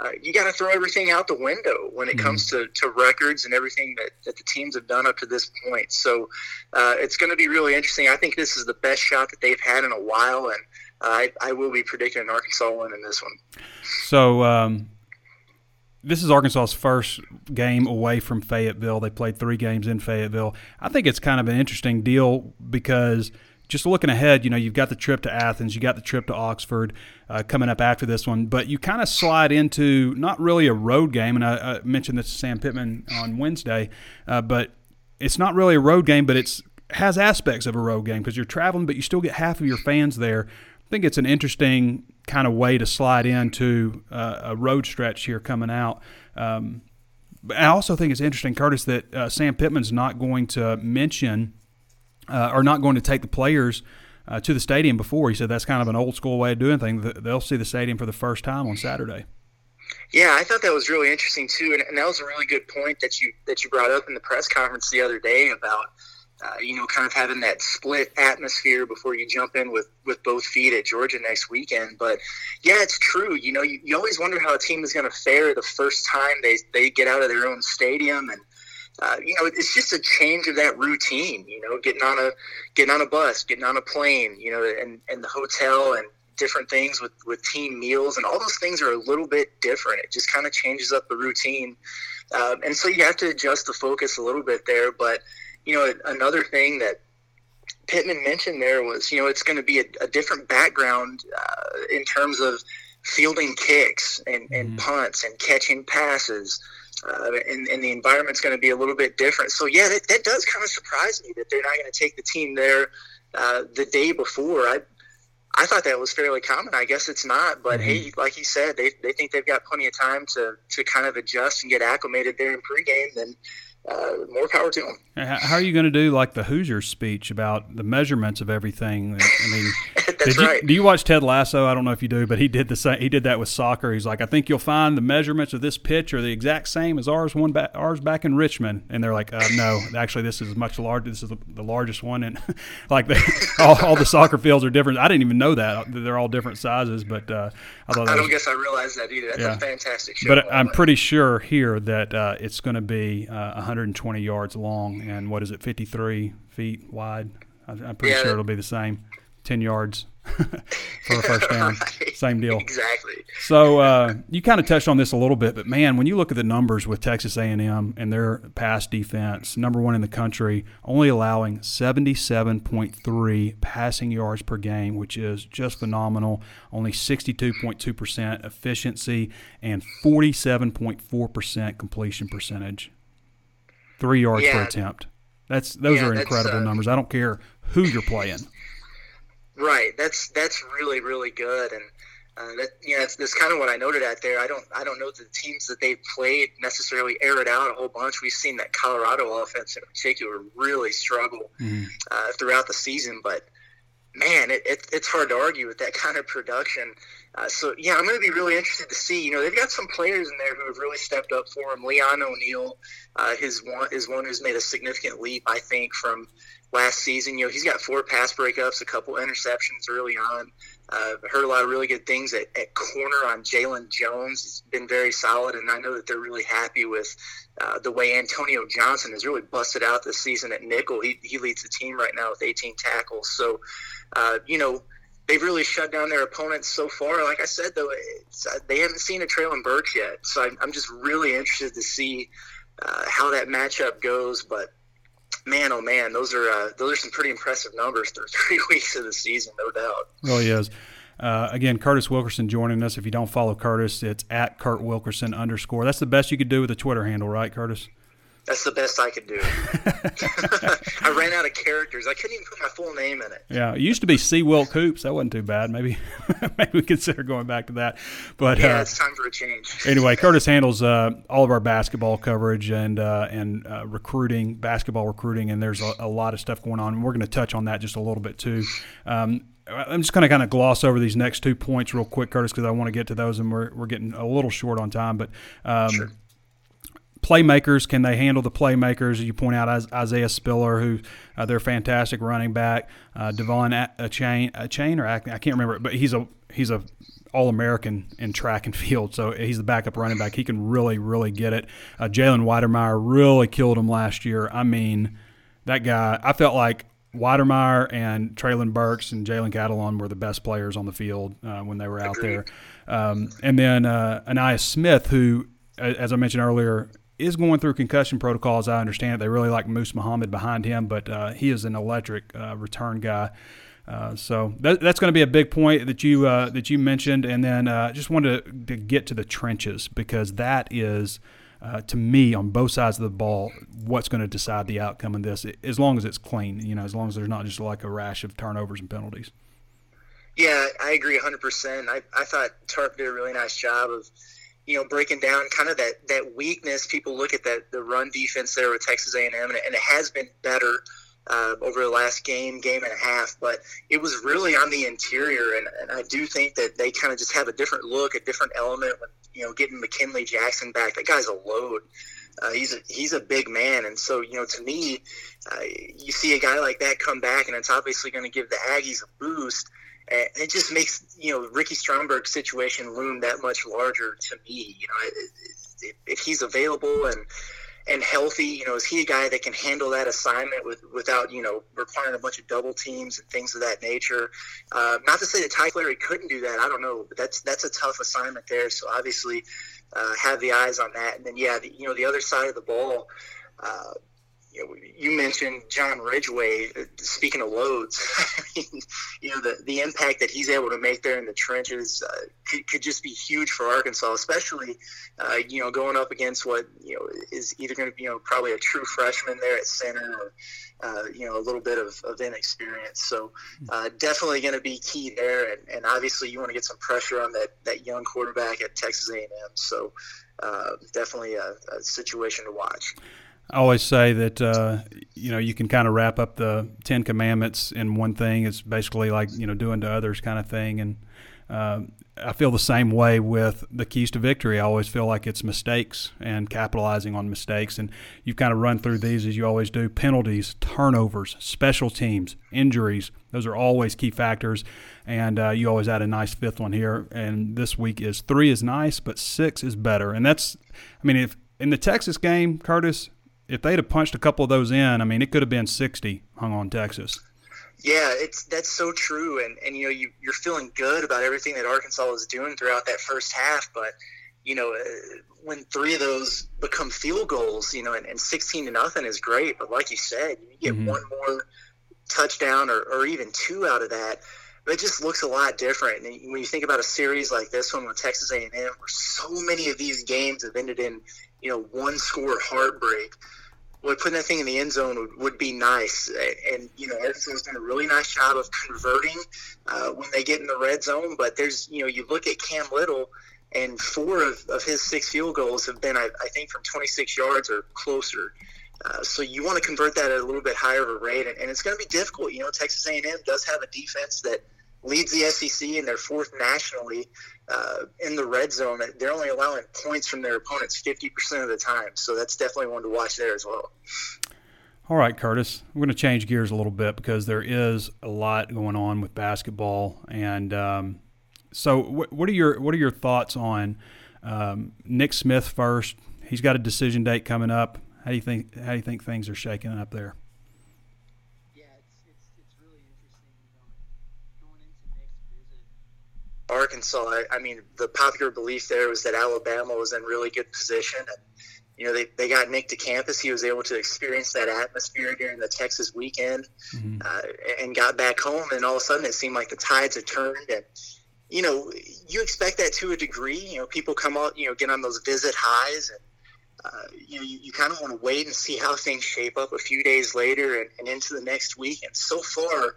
uh, you got to throw everything out the window when it mm-hmm. comes to, to records and everything that, that the teams have done up to this point. So uh, it's going to be really interesting. I think this is the best shot that they've had in a while, and I, I will be predicting an Arkansas win in this one. So. Um this is Arkansas's first game away from Fayetteville. They played three games in Fayetteville. I think it's kind of an interesting deal because just looking ahead, you know, you've got the trip to Athens, you got the trip to Oxford uh, coming up after this one, but you kind of slide into not really a road game. And I, I mentioned this to Sam Pittman on Wednesday, uh, but it's not really a road game, but it's has aspects of a road game because you're traveling, but you still get half of your fans there. I think it's an interesting kind of way to slide into uh, a road stretch here coming out. Um, I also think it's interesting, Curtis, that uh, Sam Pittman's not going to mention – uh, are not going to take the players uh, to the stadium before. He said that's kind of an old school way of doing things. They'll see the stadium for the first time on Saturday. Yeah, I thought that was really interesting too, and, and that was a really good point that you that you brought up in the press conference the other day about uh, you know, kind of having that split atmosphere before you jump in with, with both feet at Georgia next weekend. But yeah, it's true. You know, you, you always wonder how a team is going to fare the first time they, they get out of their own stadium. And, uh, you know, it's just a change of that routine, you know, getting on a, getting on a bus, getting on a plane, you know, and, and the hotel and different things with, with team meals and all those things are a little bit different. It just kind of changes up the routine. Um, and so you have to adjust the focus a little bit there, but, you know, another thing that Pittman mentioned there was, you know, it's going to be a, a different background uh, in terms of fielding kicks and, and mm-hmm. punts and catching passes. Uh, and, and, the environment's going to be a little bit different. So, yeah, that, that does kind of surprise me that they're not going to take the team there uh, the day before. I, I thought that was fairly common. I guess it's not, but mm-hmm. hey, like you said, they, they think they've got plenty of time to, to kind of adjust and get acclimated there in pregame. Then uh, more power to them. How are you going to do like the Hoosiers speech about the measurements of everything? I mean, [LAUGHS] That's you, right. Do you watch Ted Lasso? I don't know if you do, but he did the same. He did that with soccer. He's like, I think you'll find the measurements of this pitch are the exact same as ours one back, ours back in Richmond. And they're like, uh, no, actually, this is much larger. This is the, the largest one, and [LAUGHS] like they, [LAUGHS] all, all, the soccer fields are different. I didn't even know that they're all different sizes. But uh, I thought I don't was, guess I realized that either. That's yeah. a fantastic show. But I'm pretty sure here that uh, it's going to be 120 uh, yards long and what is it, 53 feet wide. I'm pretty yeah, sure it'll be the same, 10 yards [LAUGHS] for a first down. [LAUGHS] right. Same deal. Exactly. So uh, you kind of touched on this a little bit, but man, when you look at the numbers with Texas A&M and their pass defense, number one in the country, only allowing 77.3 passing yards per game, which is just phenomenal. Only 62.2% efficiency and 47.4% completion percentage. Three yards yeah. per attempt. That's those yeah, are incredible uh, numbers. I don't care who you're playing. Right. That's that's really really good, and uh, that you know that's, that's kind of what I noted at there. I don't I don't know the teams that they've played necessarily air it out a whole bunch. We've seen that Colorado offense in particular really struggle mm-hmm. uh, throughout the season, but man, it, it, it's hard to argue with that [LAUGHS] kind of production. Uh, so yeah, I'm going to be really interested to see. You know, they've got some players in there who have really stepped up for him. Leon O'Neal uh, is one is one who's made a significant leap, I think, from last season. You know, he's got four pass breakups, a couple interceptions early on. Uh, heard a lot of really good things at, at corner on Jaylon Jones. He's been very solid, and I know that they're really happy with uh, the way Antonio Johnson has really busted out this season at nickel. He, he leads the team right now with 18 tackles. So, uh, you know, they've really shut down their opponents so far. Like I said, though, uh, they haven't seen a Treylon Burks yet. So I'm, I'm just really interested to see uh, how that matchup goes. But man, oh man, those are uh, those are some pretty impressive numbers through [LAUGHS] three weeks of the season, no doubt. Really is. Uh, again, Curtis Wilkerson joining us. If you don't follow Curtis, it's at Kurt Wilkerson underscore. That's the best you could do with a Twitter handle, right, Curtis? That's the best I could do. [LAUGHS] [LAUGHS] I ran out of characters. I couldn't even put my full name in it. Yeah, it used to be C. Will Coops. That wasn't too bad. Maybe [LAUGHS] maybe we consider going back to that. But yeah, uh, it's time for a change. anyway, Curtis handles uh, all of our basketball coverage and uh, and uh, recruiting, basketball recruiting, and there's a, a, lot of stuff going on. And we're going to touch on that just a little bit too. Um, I'm just going to kind of gloss over these next two points real quick, Curtis, because I want to get to those, and we're, we're getting a little short on time. But um, sure playmakers, can they handle the playmakers? You point out Isaiah Spiller, who uh, they're fantastic running back. Uh, Devon Achane, a chain, or I can't remember, but he's a he's a all American in track and field, so he's the backup running back. He can really, really get it. Uh, Jalen Wydermyer really killed him last year. I mean, that guy. I felt like Wydermyer and Treylon Burks and Jalen Catalon were the best players on the field uh, when they were out Agreed. there. Um, and then uh, Ainias Smith, who, as I mentioned earlier, is going through concussion protocol, as I understand it. They really like Moose Muhammad behind him, but uh, he is an electric uh, return guy. Uh, so that, that's going to be a big point that you uh, that you mentioned, and then uh, just wanted to, to, get to the trenches because that is, uh, to me, on both sides of the ball, what's going to decide the outcome of this. As long as it's clean, you know, as long as there's not just like a rash of turnovers and penalties. Yeah, I agree 100%. I, I thought Tarp did a really nice job of you know, breaking down kind of that, that weakness. People look at that the run defense there with Texas A&M, and it, has been better uh, over the last game, game and a half. But it was really on the interior, and, and I do think that they kind of just have a different look, a different element. When, you know, getting McKinley Jackson back, that guy's a load. Uh, he's a, he's a big man, and so you know, to me, uh, you see a guy like that come back, and it's obviously going to give the Aggies a boost. And it just makes you know Ricky Stromberg's situation loom that much larger to me. You know, if, he's available and and healthy, you know, is he a guy that can handle that assignment with, without, you know, requiring a bunch of double teams and things of that nature? Uh, not to say that Ty Clary couldn't do that. I don't know, but that's that's a tough assignment there. So obviously, uh, have the eyes on that. And then yeah, the, you know, the other side of the ball. Uh, you, know, you mentioned John Ridgeway. Uh, speaking of loads, [LAUGHS] you know the the impact that he's able to make there in the trenches uh, could, could just be huge for Arkansas, especially uh, you know going up against what you know is either going to be you know probably a true freshman there at center or uh, you know a little bit of, of inexperience. So uh, definitely going to be key there, and, and obviously you want to get some pressure on that that young quarterback at Texas A&M. So uh, definitely a, a situation to watch. I always say that uh, you know you can kind of wrap up the Ten Commandments in one thing. It's basically like you know doing to others kind of thing, and uh, I feel the same way with the keys to victory. I always feel like it's mistakes and capitalizing on mistakes, and you've kind of run through these as you always do: penalties, turnovers, special teams, injuries. Those are always key factors, and uh, you always add a nice fifth one here. And this week is three is nice, but six is better, and that's, I mean, if in the Texas game, Curtis if they'd have punched a couple of those in, I mean, it could have been 60 hung on Texas. Yeah, it's that's so true, and and you know you you're feeling good about everything that Arkansas was doing throughout that first half, but you know uh, when three of those become field goals, you know, and, and 16 to nothing is great, but like you said, you get mm-hmm. one more touchdown or, or even two out of that, it just looks a lot different. And when you think about a series like this one with Texas A&M, where so many of these games have ended in you know, one score heartbreak. Boy, putting that thing in the end zone would, would be nice. And, you know, Arkansas done a really nice job of converting uh, when they get in the red zone. But there's, you know, you look at Cam Little, and four of, of his six field goals have been, I, I think, from 26 yards or closer. Uh, so you want to convert that at a little bit higher of a rate, and, and it's going to be difficult. You know, Texas A&M does have a defense that leads the SEC, and they're fourth nationally uh, in the red zone. They're only allowing points from their opponents 50% of the time. So that's definitely one to watch there as well. All right, Curtis, we're going to change gears a little bit because there is a lot going on with basketball, and um, so what, what, are your what are your thoughts on um, Nick Smith first? He's got a decision date coming up. How do you think how do you think things are shaking up there? Arkansas, I, I, mean, the popular belief there was that Alabama was in really good position. And, you know, they, they got Nick to campus. He was able to experience that atmosphere during the Texas weekend mm-hmm. uh, and got back home. And all of a sudden, it seemed like the tides had turned. And, you know, you expect that to a degree. You know, people come out, you know, get on those visit highs. And, uh, you know, you, you kind of want to wait and see how things shape up a few days later and, and into the next week. And so far,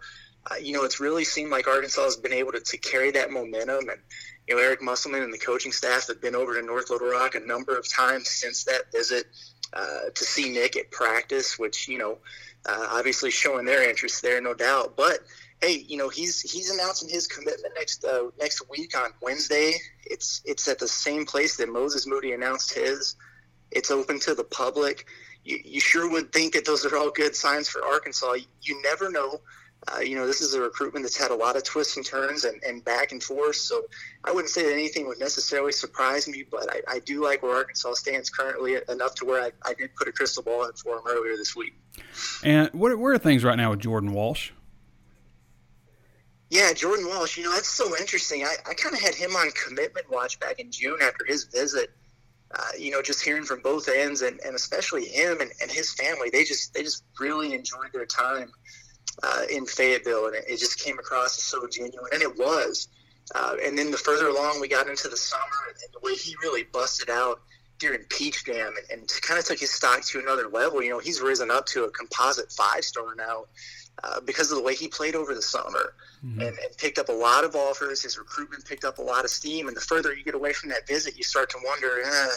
you know, it's really seemed like Arkansas has been able to, to carry that momentum. And, you know, Eric Musselman and the coaching staff have been over to North Little Rock a number of times since that visit uh, to see Nick at practice, which, you know, uh, obviously showing their interest there, no doubt. But, hey, you know, he's he's announcing his commitment next uh, next week on Wednesday. It's it's at the same place that Moses Moody announced his. It's open to the public. You, you sure would think that those are all good signs for Arkansas. You, you never know uh, you know, this is a recruitment that's had a lot of twists and turns and, and back and forth. So I wouldn't say that anything would necessarily surprise me, but I, I do like where Arkansas stands currently enough to where I, I did put a crystal ball in for him earlier this week. And what, where are things right now with Jordan Walsh? Yeah, Jordan Walsh, you know, that's so interesting. I, I kind of had him on commitment watch back in June after his visit. Uh, you know, just hearing from both ends and, and especially him and, and his family, they just they just really enjoyed their time uh, in Fayetteville, and it, it, just came across as so genuine, and it was. Uh, and then the further along we got into the summer, and, the way he really busted out during Peach Jam, and, and kind of took his stock to another level. You know, he's risen up to a composite five star now. Uh, because of the way he played over the summer mm-hmm. and, and, picked up a lot of offers. His recruitment picked up a lot of steam. And the further you get away from that visit, you start to wonder, eh,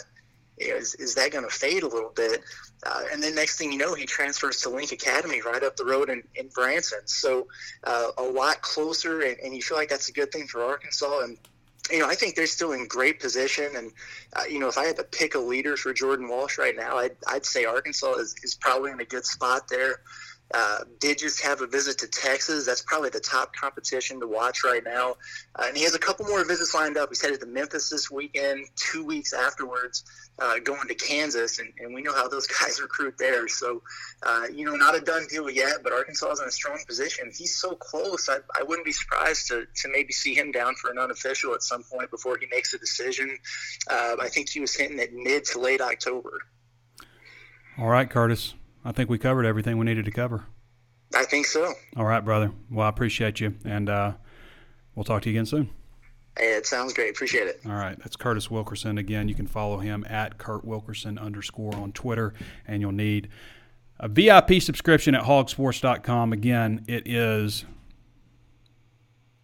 is, is that going to fade a little bit? Uh, and then next thing you know, he transfers to Link Academy right up the road in, in Branson. So uh, a lot closer, and, and, you feel like that's a good thing for Arkansas. And you know, I think they're still in great position. And, uh, you know, if I had to pick a leader for Jordan Walsh right now, I'd, I'd say Arkansas is, is probably in a good spot there. Uh, did just have a visit to Texas. That's probably the top competition to watch right now. Uh, and he has a couple more visits lined up. He's headed to Memphis this weekend, two weeks afterwards, uh, going to Kansas. And, and we know how those [LAUGHS] guys recruit there. So, uh, you know, not a done deal yet, but Arkansas is in a strong position. He's so close. I, I wouldn't be surprised to, to maybe see him down for an unofficial at some point before he makes a decision. Uh, I think he was hinting at mid to late October. All right, Curtis. I think we covered everything we needed to cover. I think so. All right, brother. Well, I appreciate you, and uh, we'll talk to you again soon. Hey, it sounds great. Appreciate it. All right, that's Curtis Wilkerson. Again, you can follow him at Kurt Wilkerson underscore on Twitter, and you'll need a VIP subscription at hawgsports.com. Again, it is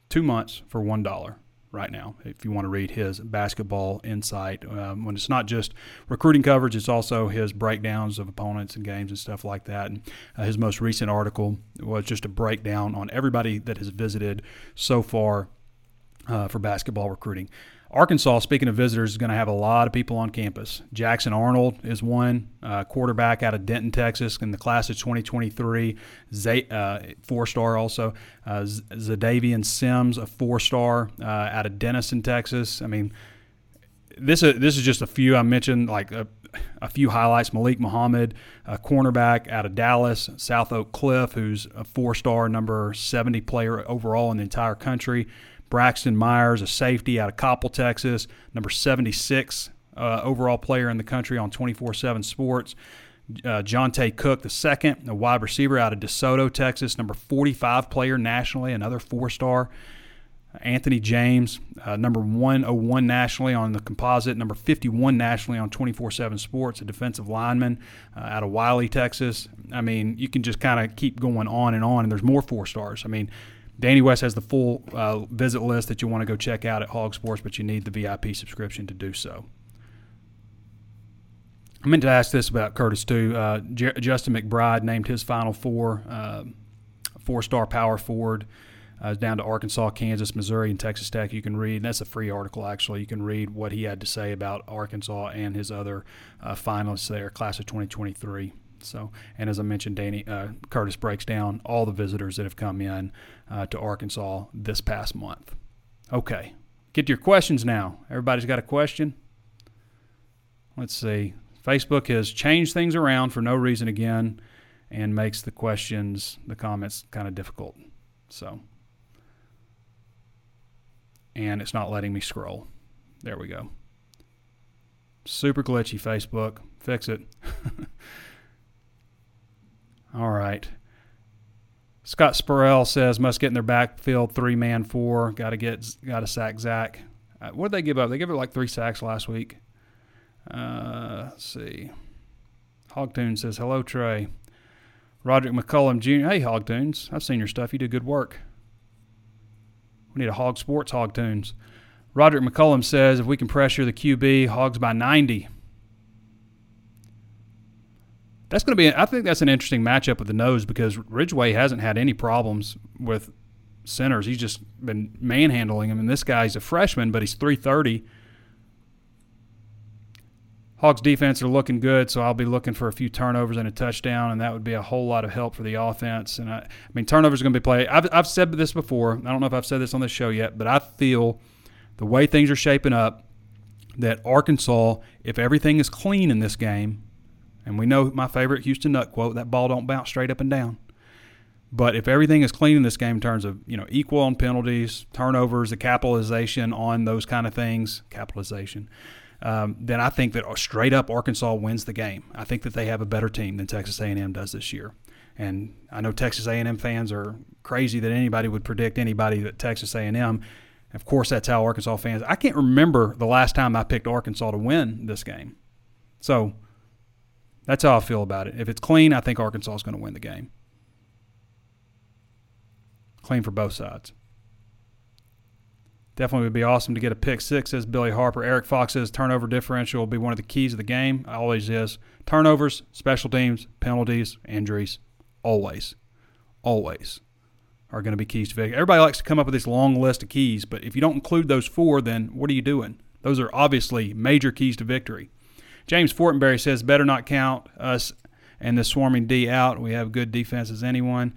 two months for one dollar right now if you want to read his basketball insight. Um, when it's not just recruiting coverage, it's also his breakdowns of opponents and games and stuff like that. And uh, his most recent article was just a breakdown on everybody that has visited so far uh, for basketball recruiting. Arkansas, speaking of visitors, is going to have a lot of people on campus. Jackson Arnold is one uh, quarterback out of Denton, Texas, in the class of 2023. Z- uh, four star also. Uh, Zadavian Sims, a four star uh, out of Denison, Texas. I mean, this is, this is just a few I mentioned, like a, a few highlights. Malik Muhammad, a cornerback out of Dallas. South Oak Cliff, who's a four star, number 70 player overall in the entire country. Braxton Myers, a safety out of Coppell, Texas, number 76 uh, overall player in the country on 24 7 sports. Uh, Johntay Cook, the second, a wide receiver out of DeSoto, Texas, number 45 player nationally, another four star. Anthony James, uh, number 101 nationally on the composite, number 51 nationally on 24 7 sports, a defensive lineman uh, out of Wylie, Texas. I mean, you can just kind of keep going on and on, and there's more four stars. I mean, Danny West has the full uh, visit list that you want to go check out at Hawg Sports, but you need the VIP subscription to do so. I meant to ask this about Curtis too. Uh, J- Justin McBride named his final four, uh, four-star power forward. Uh, down to Arkansas, Kansas, Missouri, and Texas Tech. You can read. That's a free article, actually. You can read what he had to say about Arkansas and his other uh, finalists there, class of 2023. So, and as I mentioned, Danny uh, Curtis breaks down all the visitors that have come in uh, to Arkansas this past month. Okay, get to your questions now. Everybody's got a question. Let's see. Facebook has changed things around for no reason again, and makes the questions, the comments, kind of difficult. So, and it's not letting me scroll. There we go. Super glitchy Facebook. Fix it. [LAUGHS] All right. Scott Spurrell says must get in their backfield three man four. Got to get got to sack Zach. Uh, what did they give up? They gave it like three sacks last week. Uh, let's see. Hogtoon says hello Trey. Roderick McCullum Jr. Hey Hogtoons, I've seen your stuff. You do good work. We need a Hawg Sports Hogtoons. Roderick McCullum says if we can pressure the QB, Hogs by 90. That's going to be. I think that's an interesting matchup with the nose because Ridgeway hasn't had any problems with centers. He's just been manhandling him. And this guy's a freshman, but he's 330. Hawks defense are looking good, so I'll be looking for a few turnovers and a touchdown, and that would be a whole lot of help for the offense. And I, I mean, turnovers are going to be played. I've, I've said this before. I don't know if I've said this on this show yet, but I feel the way things are shaping up that Arkansas, if everything is clean in this game, and we know my favorite Houston Nutt quote: "That ball don't bounce straight up and down." But if everything is clean in this game in terms of you know equal on penalties, turnovers, the capitalization on those kind of things, capitalization, um, then I think that straight up Arkansas wins the game. I think that they have a better team than Texas A&M does this year. And I know Texas A&M fans are crazy that anybody would predict anybody that Texas A&M. Of course, that's how Arkansas fans. I can't remember the last time I picked Arkansas to win this game. So that's how I feel about it. If it's clean, I think Arkansas is going to win the game. Clean for both sides. Definitely would be awesome to get a pick six, says Billy Harper. Eric Fox says turnover differential will be one of the keys of the game. Always is. Turnovers, special teams, penalties, injuries. Always. Always. are going to be keys to victory. Everybody likes to come up with this long list of keys, but if you don't include those four, then what are you doing? Those are obviously major keys to victory. James Fortenberry says, better not count us and the swarming D out. We have good defense as anyone.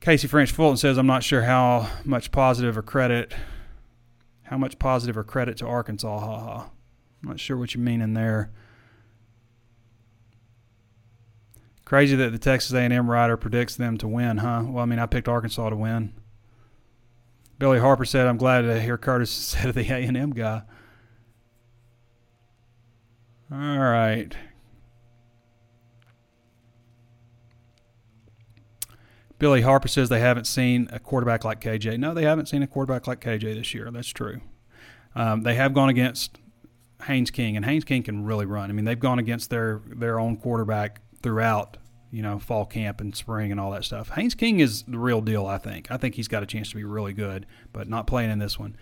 Casey French Fulton says, I'm not sure how much positive or credit, how much positive or credit to Arkansas. Ha ha. I'm not sure what you mean in there. Crazy that the Texas A&M writer predicts them to win, huh? Well, I mean, I picked Arkansas to win. Billy Harper said, "I'm glad to hear Curtis [LAUGHS] said of the A&M guy." All right. Billy Harper says they haven't seen a quarterback like KJ. No, they haven't seen a quarterback like KJ this year. That's true. Um, they have gone against Haynes King, and Haynes King can really run. I mean, they've gone against their their own quarterback throughout, you know, fall camp and spring and all that stuff. Haynes King is the real deal, I think. I think he's got a chance to be really good, but not playing in this one.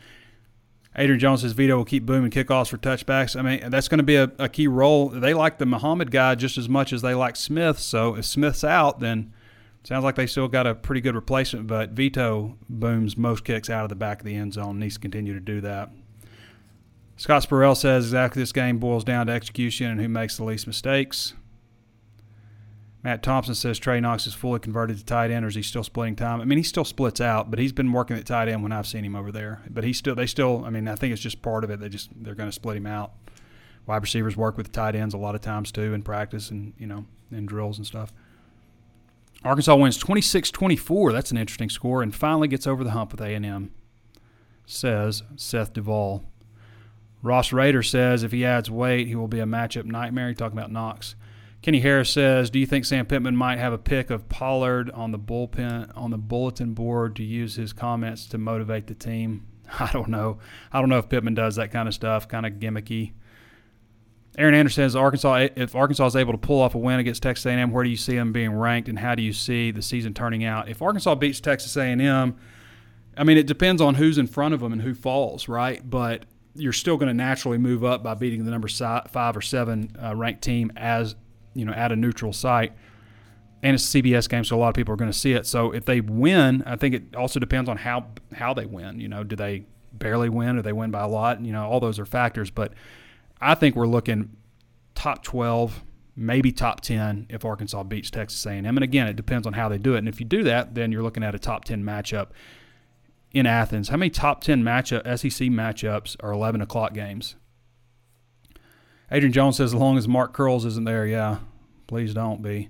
Adrian Jones says Vito will keep booming kickoffs for touchbacks. I mean, that's going to be a, a key role. They like the Muhammad guy just as much as they like Smith. So if Smith's out, then sounds like they still got a pretty good replacement. But Vito booms most kicks out of the back of the end zone. Needs to continue to do that. Scott Spurrell says exactly this game boils down to execution and who makes the least mistakes. Matt Thompson says Trey Knox is fully converted to tight end, or is he still splitting time? I mean, he still splits out, but he's been working at tight end when I've seen him over there. But he still, they still, I mean, I think it's just part of it. They just they're going to split him out. Wide receivers work with tight ends a lot of times too in practice and you know in drills and stuff. Arkansas wins 26-24. That's an interesting score, and finally gets over the hump with A&M. Says Seth Duvall. Ross Rader says if he adds weight, he will be a matchup nightmare. He's talking about Knox. Kenny Harris says, "Do you think Sam Pittman might have a pick of Pollard on the bullpen on the bulletin board to use his comments to motivate the team?" [LAUGHS] I don't know. I don't know if Pittman does that kind of stuff, kind of gimmicky. Aaron Anderson says, "Arkansas, if Arkansas is able to pull off a win against Texas A&M, where do you see them being ranked, and how do you see the season turning out? If Arkansas beats Texas A&M, I mean, it depends on who's in front of them and who falls, right? But you're still going to naturally move up by beating the number five or seven uh, ranked team as you know at a neutral site. And it's a CBS game, so a lot of people are going to see it. So if they win, I think it also depends on how how they win. You know, do they barely win or they win by a lot? You know, all those are factors. But I think we're looking top 12, maybe top 10 if Arkansas beats Texas A&M. And again, it depends on how they do it. And if you do that, then you're looking at a top 10 matchup in Athens. How many top 10 matchup SEC matchups are 11 o'clock games? Adrian Jones says, as long as Mark Curles isn't there, yeah, please don't be.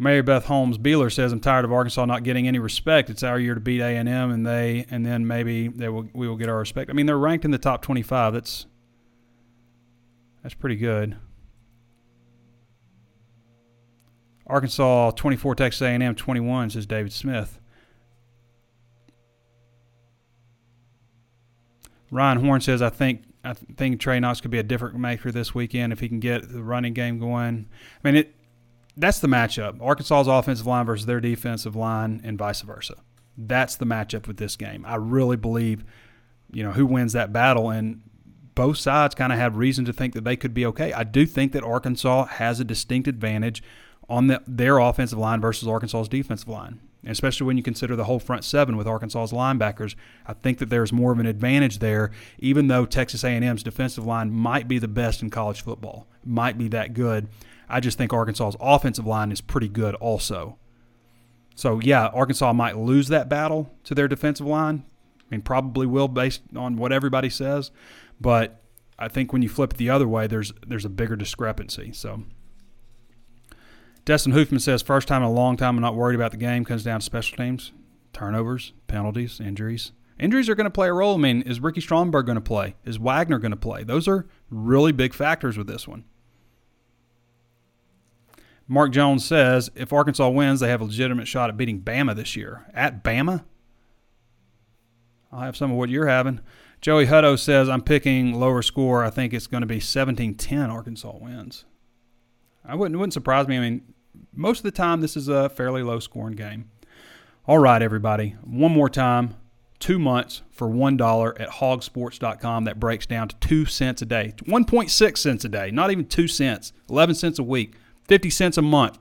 Mary Beth Holmes Beeler says, I'm tired of Arkansas not getting any respect. It's our year to beat A&M, and they, and then maybe they will, we will get our respect. I mean, they're ranked in the top 25. That's that's pretty good. Arkansas 24, Texas A&M 21 says David Smith. Ryan Horn says, I think I think Trey Knox could be a different maker this weekend if he can get the running game going. I mean, it that's the matchup. Arkansas's offensive line versus their defensive line, and vice versa. That's the matchup with this game. I really believe, you know, who wins that battle, and both sides kind of have reason to think that they could be okay. I do think that Arkansas has a distinct advantage on the, their offensive line versus Arkansas's defensive line especially when you consider the whole front seven with Arkansas's linebackers. I think that there's more of an advantage there, even though Texas A&M's defensive line might be the best in college football, might be that good. I just think Arkansas's offensive line is pretty good also. So yeah, Arkansas might lose that battle to their defensive line. I mean, probably will based on what everybody says, but I think when you flip it the other way, there's there's a bigger discrepancy. So Destin Hoofman says, first time in a long time I'm not worried about the game. Comes down to special teams, turnovers, penalties, injuries. Injuries are going to play a role. I mean, is Ricky Stromberg going to play? Is Wagner going to play? Those are really big factors with this one. Mark Jones says, if Arkansas wins, they have a legitimate shot at beating Bama this year. At Bama? I'll have some of what you're having. Joey Hutto says, I'm picking lower score. I think it's going to be 17 10 Arkansas wins. I wouldn't, it wouldn't surprise me. I mean, most of the time, this is a fairly low scoring game. All right, everybody. One more time. Two months for $1 at hawgsports.com. That breaks down to 2 cents a day. 1.6 cents a day. Not even 2 cents. 11 cents a week. 50 cents a month.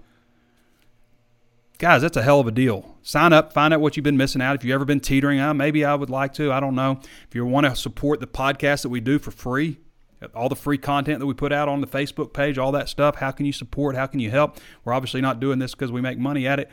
guys, that's a hell of a deal. Sign up, find out what you've been missing out. If you've ever been teetering, uh, maybe I would like to. I don't know. If you want to support the podcast that we do for free, all the free content that we put out on the Facebook page, all that stuff, how can you support? How can you help? We're obviously not doing this because we make money at it.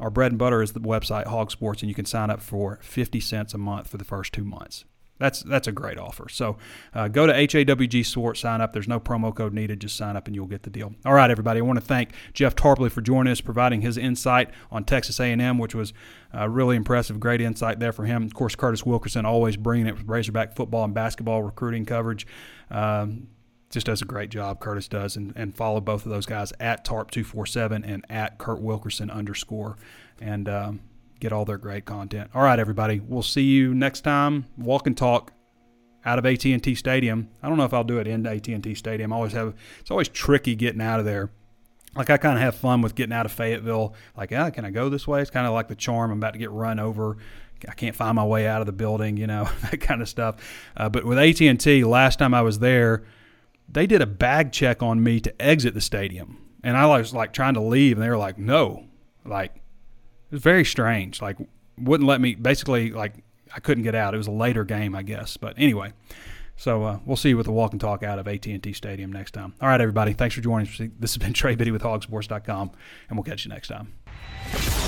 Our bread and butter is the website Hawg Sports, and you can sign up for 50 cents a month for the first two months. That's that's a great offer. So uh, go to HAWG Sports, sign up. There's no promo code needed. Just sign up and you'll get the deal. All right, everybody. I want to thank Jeff Tarpley for joining us, providing his insight on Texas A&M, which was uh, really impressive. Great insight there for him. Of course, Curtis Wilkerson always bringing it with Razorback football and basketball recruiting coverage. Um, just does a great job. Curtis does, and, and follow both of those guys at Tarp247 and at Kurt Wilkerson underscore. And um, get all their great content. All right, everybody. We'll see you next time. Walk and talk out of AT&T Stadium. I don't know if I'll do it in AT&T Stadium. I always have it's always tricky getting out of there. Like I kind of have fun with getting out of Fayetteville. Like, yeah, can I go this way? It's kind of like the charm. I'm about to get run over. I can't find my way out of the building, you know, [LAUGHS] that kind of stuff. Uh, but with AT&T, last time I was there, they did a bag check on me to exit the stadium, and I was like trying to leave, and they were like, "No, like was very strange. Like wouldn't let me. Basically, like I couldn't get out. It was a later game, I guess. But anyway, so uh, we'll see you with the walk and talk out of AT&T Stadium next time. All right, everybody. Thanks for joining us. This has been [LAUGHS] Trey Biddy with Hawgsports.com, and we'll catch you next time.